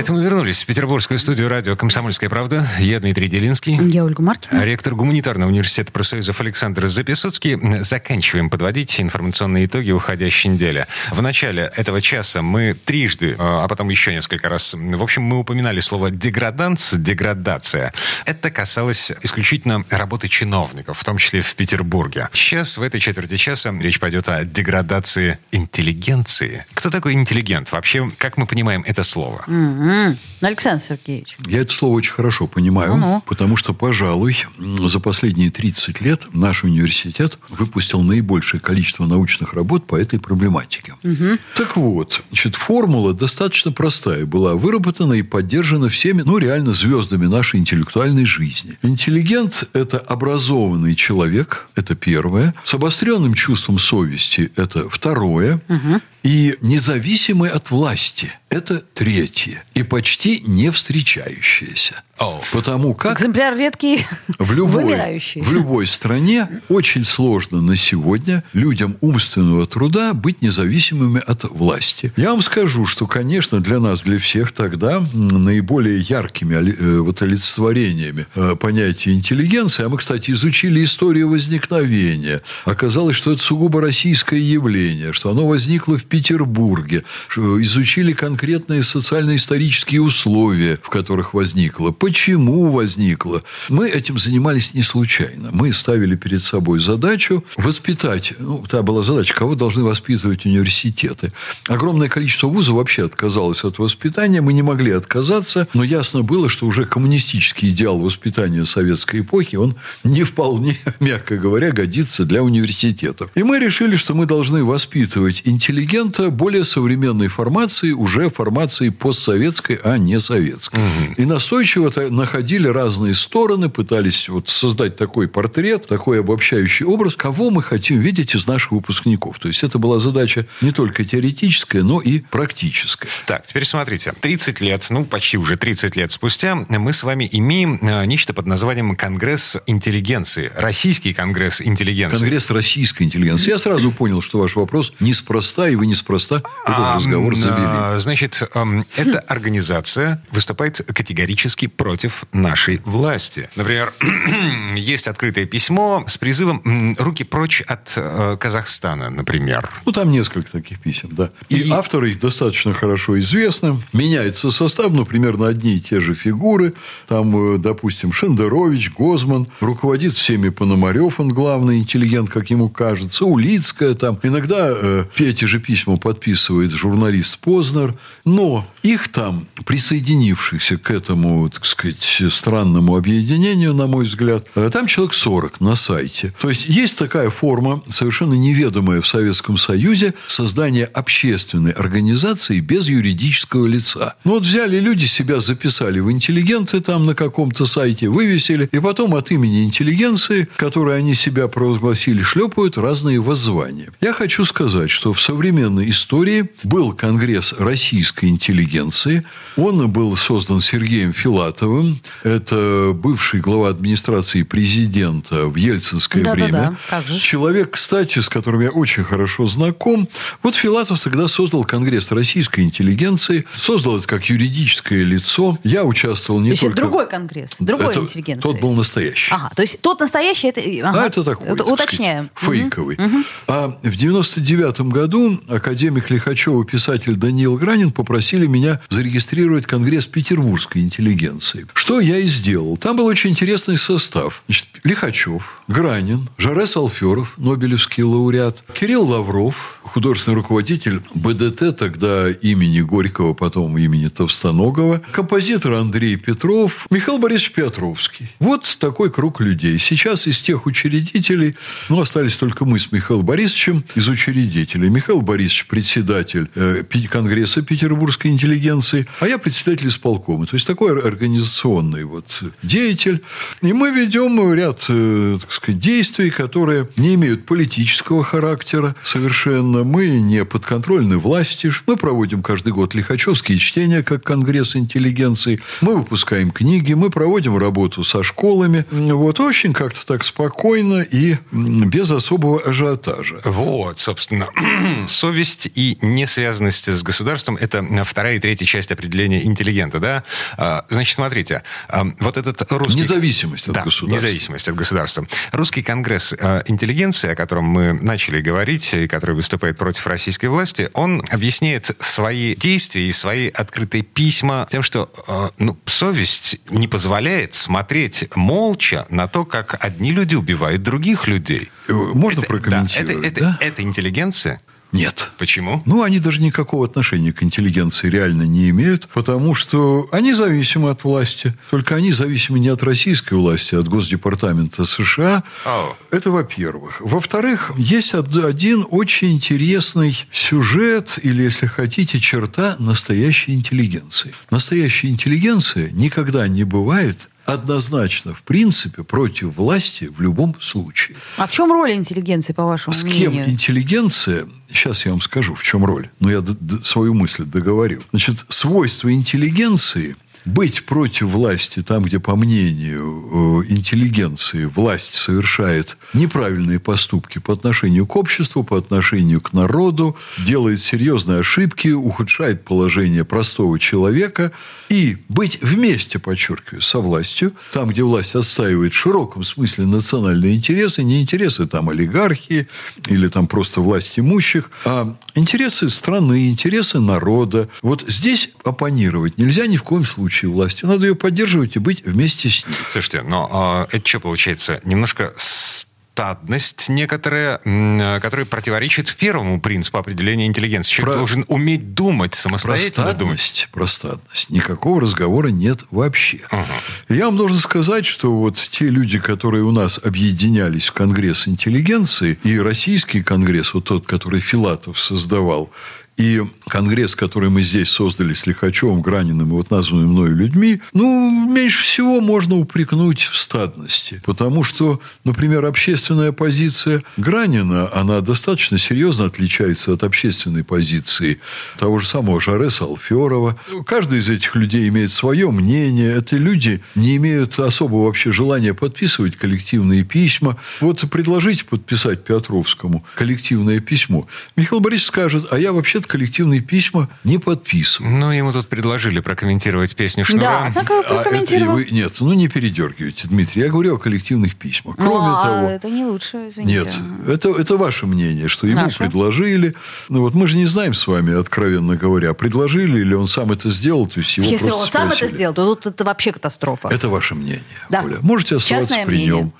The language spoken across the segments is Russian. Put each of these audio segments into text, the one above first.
А это мы вернулись в петербургскую студию радио «Комсомольская правда». Я Дмитрий Делинский. Я Ольга Маркина. Ректор гуманитарного университета профсоюзов Александр Записоцкий. Заканчиваем подводить информационные итоги уходящей недели. В начале этого часа мы трижды, а потом еще несколько раз, в общем, мы упоминали слово «деграданс», «деградация». Это касалось исключительно работы чиновников, в том числе в Петербурге. Сейчас, в этой четверти часа, речь пойдет о деградации интеллигенции. Кто такой интеллигент? Вообще, как мы понимаем это слово? М-м. Александр Сергеевич. Я это слово очень хорошо понимаю, Ну-ну. потому что, пожалуй, за последние 30 лет наш университет выпустил наибольшее количество научных работ по этой проблематике. Так вот, значит, формула достаточно простая была выработана и поддержана всеми, ну, реально звездами нашей интеллектуальной жизни. Интеллигент – это образованный человек, это первое. С обостренным чувством совести – это второе. И независимый от власти – это третье. И почти не встречающееся. Потому как Экземпляр редкий, в любой, вымирающий. в любой стране очень сложно на сегодня людям умственного труда быть независимыми от власти. Я вам скажу, что, конечно, для нас, для всех тогда наиболее яркими оли- э, вот олицетворениями э, понятия интеллигенции, а мы, кстати, изучили историю возникновения, оказалось, что это сугубо российское явление, что оно возникло в Петербурге, что изучили конкретные социально-исторические условия, в которых возникло, почему возникло. Мы этим занимались не случайно. Мы ставили перед собой задачу воспитать, ну, та была задача, кого должны воспитывать университеты. Огромное количество вузов вообще отказалось от воспитания, мы не могли отказаться, но ясно было, что уже коммунистический идеал воспитания советской эпохи, он не вполне, мягко говоря, годится для университетов. И мы решили, что мы должны воспитывать интеллигента более современной формации, уже формации постсоветской, а не советской. И настойчиво та- находили разные стороны, пытались вот создать такой портрет, такой обобщающий образ, кого мы хотим видеть из наших выпускников. То есть, это была задача не только теоретическая, но и практическая. Так, теперь смотрите. 30 лет, ну, почти уже 30 лет спустя, мы с вами имеем э, нечто под названием Конгресс интеллигенции. Российский Конгресс интеллигенции. Конгресс российской интеллигенции. Я сразу понял, что ваш вопрос неспроста, и вы неспроста этот А, разговор м, завели. Значит, эм, эта организация выступает категорически против нашей власти. Например, есть открытое письмо с призывом «руки прочь от э, Казахстана», например. Ну, там несколько таких писем, да. И, И- авторы их достаточно хорошо известны. Меняется состав, но примерно одни и те же фигуры. Там, э, допустим, Шендерович, Гозман. Руководит всеми Пономарев, он главный интеллигент, как ему кажется. Улицкая там. Иногда э, эти же письма подписывает журналист Познер. Но их там, присоединившихся к этому, так сказать, странному объединению, на мой взгляд, э, там человек 40 на сайте. То есть, есть такая форма, совершенно неведомая в Советском Союзе, создания общественной организации без юридического лица. Ну, вот взяли люди, себя записали в интеллигенты там на каком-то сайте, вывесили, и потом от имени интеллигенции, которой они себя провозгласили, шлепают разные воззвания. Я хочу сказать, что в современной истории был Конгресс российской интеллигенции. Он был создан Сергеем Филатовым. Это бывший глава администрации президента в ельцинское Да-да-да, время. как же. Человек, кстати, с которым я очень хорошо знаком. Вот Филатов тогда создал Конгресс российской интеллигенции. Создал это как юридическое лицо. Я участвовал не То только... другой конгресс, другой Это- интеллигенции. Тот был настоящий. Ага, то есть тот настоящий, это... Ага, А это такой, это так сказать, уточняем. фейковый. А в 99 году академик Лихачева, писатель Даниил Гранин попросили меня зарегистрировать Конгресс петербургской интеллигенции. Что я и сделал. Там был очень интересный состав. Значит, Лихачев, Гранин, Жарес Алферов, Нобелевский лауреат, Кирилл Лавров, художественный руководитель БДТ, тогда имени Горького, потом имени Товстоногова, композитор Андрей Петров, Михаил Борисович Петровский. Вот такой круг людей. Сейчас из тех учредителей, ну, остались только мы с Михаилом Борисовичем из учредителей. Михаил Борисович председатель э, Конгресса петербургской интеллигенции, а я председатель исполкома. То есть, такой организационный вот деятель. И мы ведем ряд, э, так сказать, действий, которые не имеют политического характера совершенно. Мы не подконтрольны власти. Мы проводим каждый год лихачевские чтения, как Конгресс интеллигенции. Мы выпускаем книги, мы проводим работу со школами. Вот очень как-то так спокойно и без особого ажиотажа. Вот, собственно, совесть и несвязанность с государством – это вторая и третья часть определения интеллигента, да? А, Значит, смотрите, а, вот этот русский... Независимость от Да, государства. независимость от государства. Русский конгресс а, интеллигенции, о котором мы начали говорить, и который выступает против российской власти, он объясняет свои действия и свои открытые письма тем, что а, ну, совесть не позволяет смотреть молча на то, как одни люди убивают других людей. Э, Можно Это- прокомментировать? Да, это, да? это, это интеллигенция? Нет. Почему? Ну, они даже никакого отношения к интеллигенции реально не имеют, потому что они зависимы от власти. Только они зависимы не от российской власти, а от Госдепартамента США. Ау. Это во-первых. Во-вторых, есть од- один очень интересный сюжет, или, если хотите, черта настоящей интеллигенции. Настоящая интеллигенция никогда не бывает однозначно, в принципе, против власти в любом случае. А в чем роль интеллигенции, по вашему С кем мнению? интеллигенция, сейчас я вам скажу, в чем роль, но я д- д- свою мысль договорил. Значит, свойство интеллигенции быть против власти там, где, по мнению э, интеллигенции, власть совершает неправильные поступки по отношению к обществу, по отношению к народу, делает серьезные ошибки, ухудшает положение простого человека, и быть вместе, подчеркиваю, со властью, там, где власть отстаивает в широком смысле национальные интересы, не интересы там олигархии или там просто власть имущих, а интересы страны, интересы народа. Вот здесь оппонировать нельзя ни в коем случае власти. Надо ее поддерживать и быть вместе с ней. Слушайте, но а, это что получается? Немножко стадность некоторая, а, которая противоречит первому принципу определения интеллигенции. Человек Про- должен уметь думать, Про самостоятельно думать. стадность, про стадность никакого разговора нет вообще. Я вам должен сказать, что вот те люди, которые у нас объединялись в Конгресс интеллигенции, и Российский Конгресс, вот тот, который Филатов создавал, и конгресс, который мы здесь создали с Лихачевым, Граниным и вот названными мною людьми, ну, меньше всего можно упрекнуть в стадности. Потому что, например, общественная позиция Гранина, она достаточно серьезно отличается от общественной позиции того же самого Жареса Алферова. Каждый из этих людей имеет свое мнение. Эти люди не имеют особого вообще желания подписывать коллективные письма. Вот предложите подписать Петровскому коллективное письмо. Михаил Борисович скажет, а я вообще-то коллективные письма не подписываю. Ну, ему тут предложили прокомментировать песню Да, Шнура. так и А это прокомментировал. нет, ну не передергивайте, Дмитрий. Я говорю о коллективных письмах. Ну, Кроме а того, это не лучше, извините. нет, это, это ваше мнение, что ему Наше. предложили. Ну вот мы же не знаем с вами, откровенно говоря, предложили или он сам это сделал, то есть его Если он сам это сделал, то тут это вообще катастрофа. Это ваше мнение, Да. Оля. Можете оставаться Частное при мнение. нем.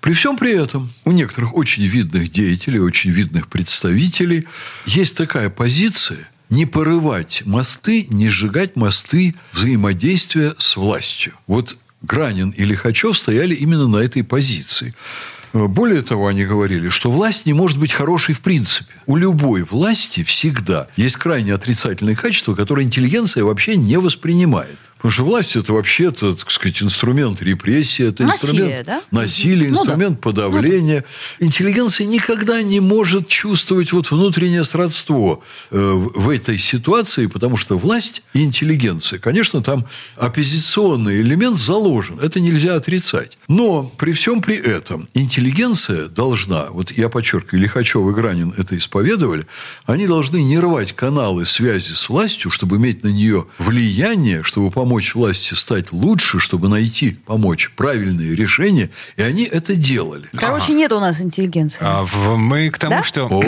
При всем при этом у некоторых очень видных деятелей, очень видных представителей есть такая позиция не порывать мосты, не сжигать мосты взаимодействия с властью. Вот Гранин и Лихачев стояли именно на этой позиции. Более того, они говорили, что власть не может быть хорошей в принципе. У любой власти всегда есть крайне отрицательные качества, которые интеллигенция вообще не воспринимает. Потому что власть это вообще-то, так сказать, инструмент репрессии, это Насилие, инструмент да? насилия, Ну да. инструмент подавления. Интеллигенция никогда не может чувствовать вот внутреннее сродство э, в в этой ситуации, потому что власть и интеллигенция, конечно, там оппозиционный элемент заложен, это нельзя отрицать. Но при всем при этом интеллигенция должна, вот я подчеркиваю, Лихачев и Гранин это исповедовали, они должны не рвать каналы связи с властью, чтобы иметь на нее влияние, чтобы помочь власти стать лучше, чтобы найти, помочь правильные решения, и они это делали. Короче, нет у нас интеллигенции. А, в- мы к тому, Да? что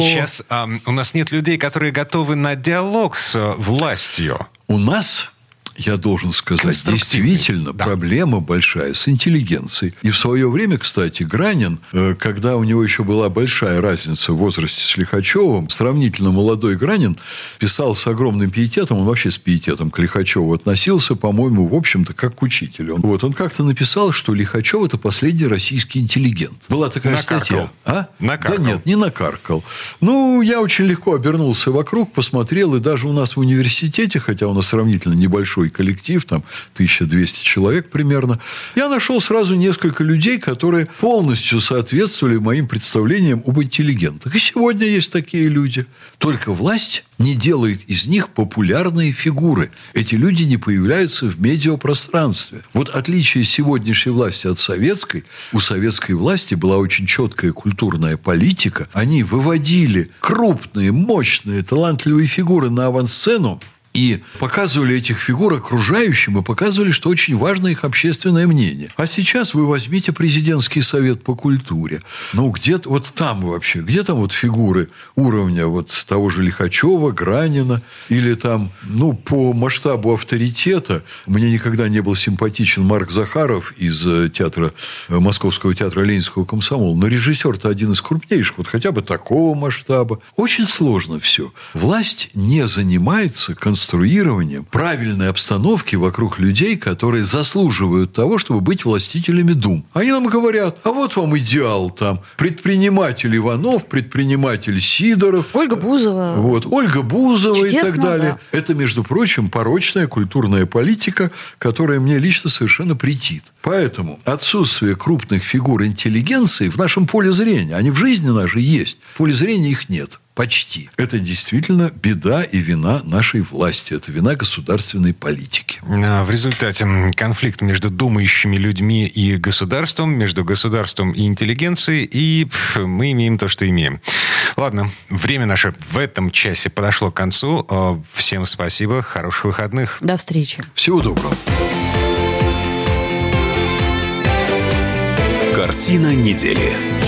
сейчас ам, у нас нет людей, которые готовы на диалог с э, властью. У нас, я должен сказать, действительно да. проблема большая с интеллигенцией. И в свое время, кстати, Гранин, э, когда у него еще была большая разница в возрасте с Лихачевым, сравнительно молодой Гранин писал с огромным пиететом, он вообще с пиететом к Лихачеву относился, по-моему, в общем-то, как к учителю. Вот, он как-то написал, что Лихачев – это последний российский интеллигент. Была такая Накаркал. статья. А? Накаркал. Да нет, не накаркал. Ну, я очень легко обернулся вокруг, посмотрел, и даже у нас в университете, хотя у нас сравнительно небольшой небольшой коллектив, там 1200 человек примерно, я нашел сразу несколько людей, которые полностью соответствовали моим представлениям об интеллигентах. И сегодня есть такие люди. Только власть не делает из них популярные фигуры. Эти люди не появляются в медиапространстве. Вот отличие сегодняшней власти от советской. У советской власти была очень четкая культурная политика. Они выводили крупные, мощные, талантливые фигуры на авансцену, и показывали этих фигур окружающим и показывали, что очень важно их общественное мнение. А сейчас вы возьмите президентский совет по культуре. Ну, где-то вот там вообще, где там вот фигуры уровня вот того же Лихачева, Гранина, или там, ну, по масштабу авторитета, мне никогда не был симпатичен Марк Захаров из э, театра, э, Московского театра Ленинского комсомола, но режиссер-то один из крупнейших, вот хотя бы такого масштаба. Очень сложно все. Власть не занимается конструктивным конструированием правильной обстановки вокруг людей, которые заслуживают того, чтобы быть властителями дум. Они нам говорят, а вот вам идеал там. Предприниматель Иванов, предприниматель Сидоров. Ольга Бузова. Вот, Ольга Бузова Чудесно, и так далее. да. Это, между прочим, порочная культурная политика, которая мне лично совершенно претит. Поэтому отсутствие крупных фигур интеллигенции в нашем поле зрения, они в жизни нашей есть, в поле зрения их нет. Почти. Это действительно беда и вина нашей власти. Это вина государственной политики. А, В результате конфликт между думающими людьми и государством, между государством и интеллигенцией, и пф, мы имеем то, что имеем. Ладно, время наше в этом часе подошло к концу. А, Всем спасибо, хороших выходных. До встречи. Всего доброго. Картина недели.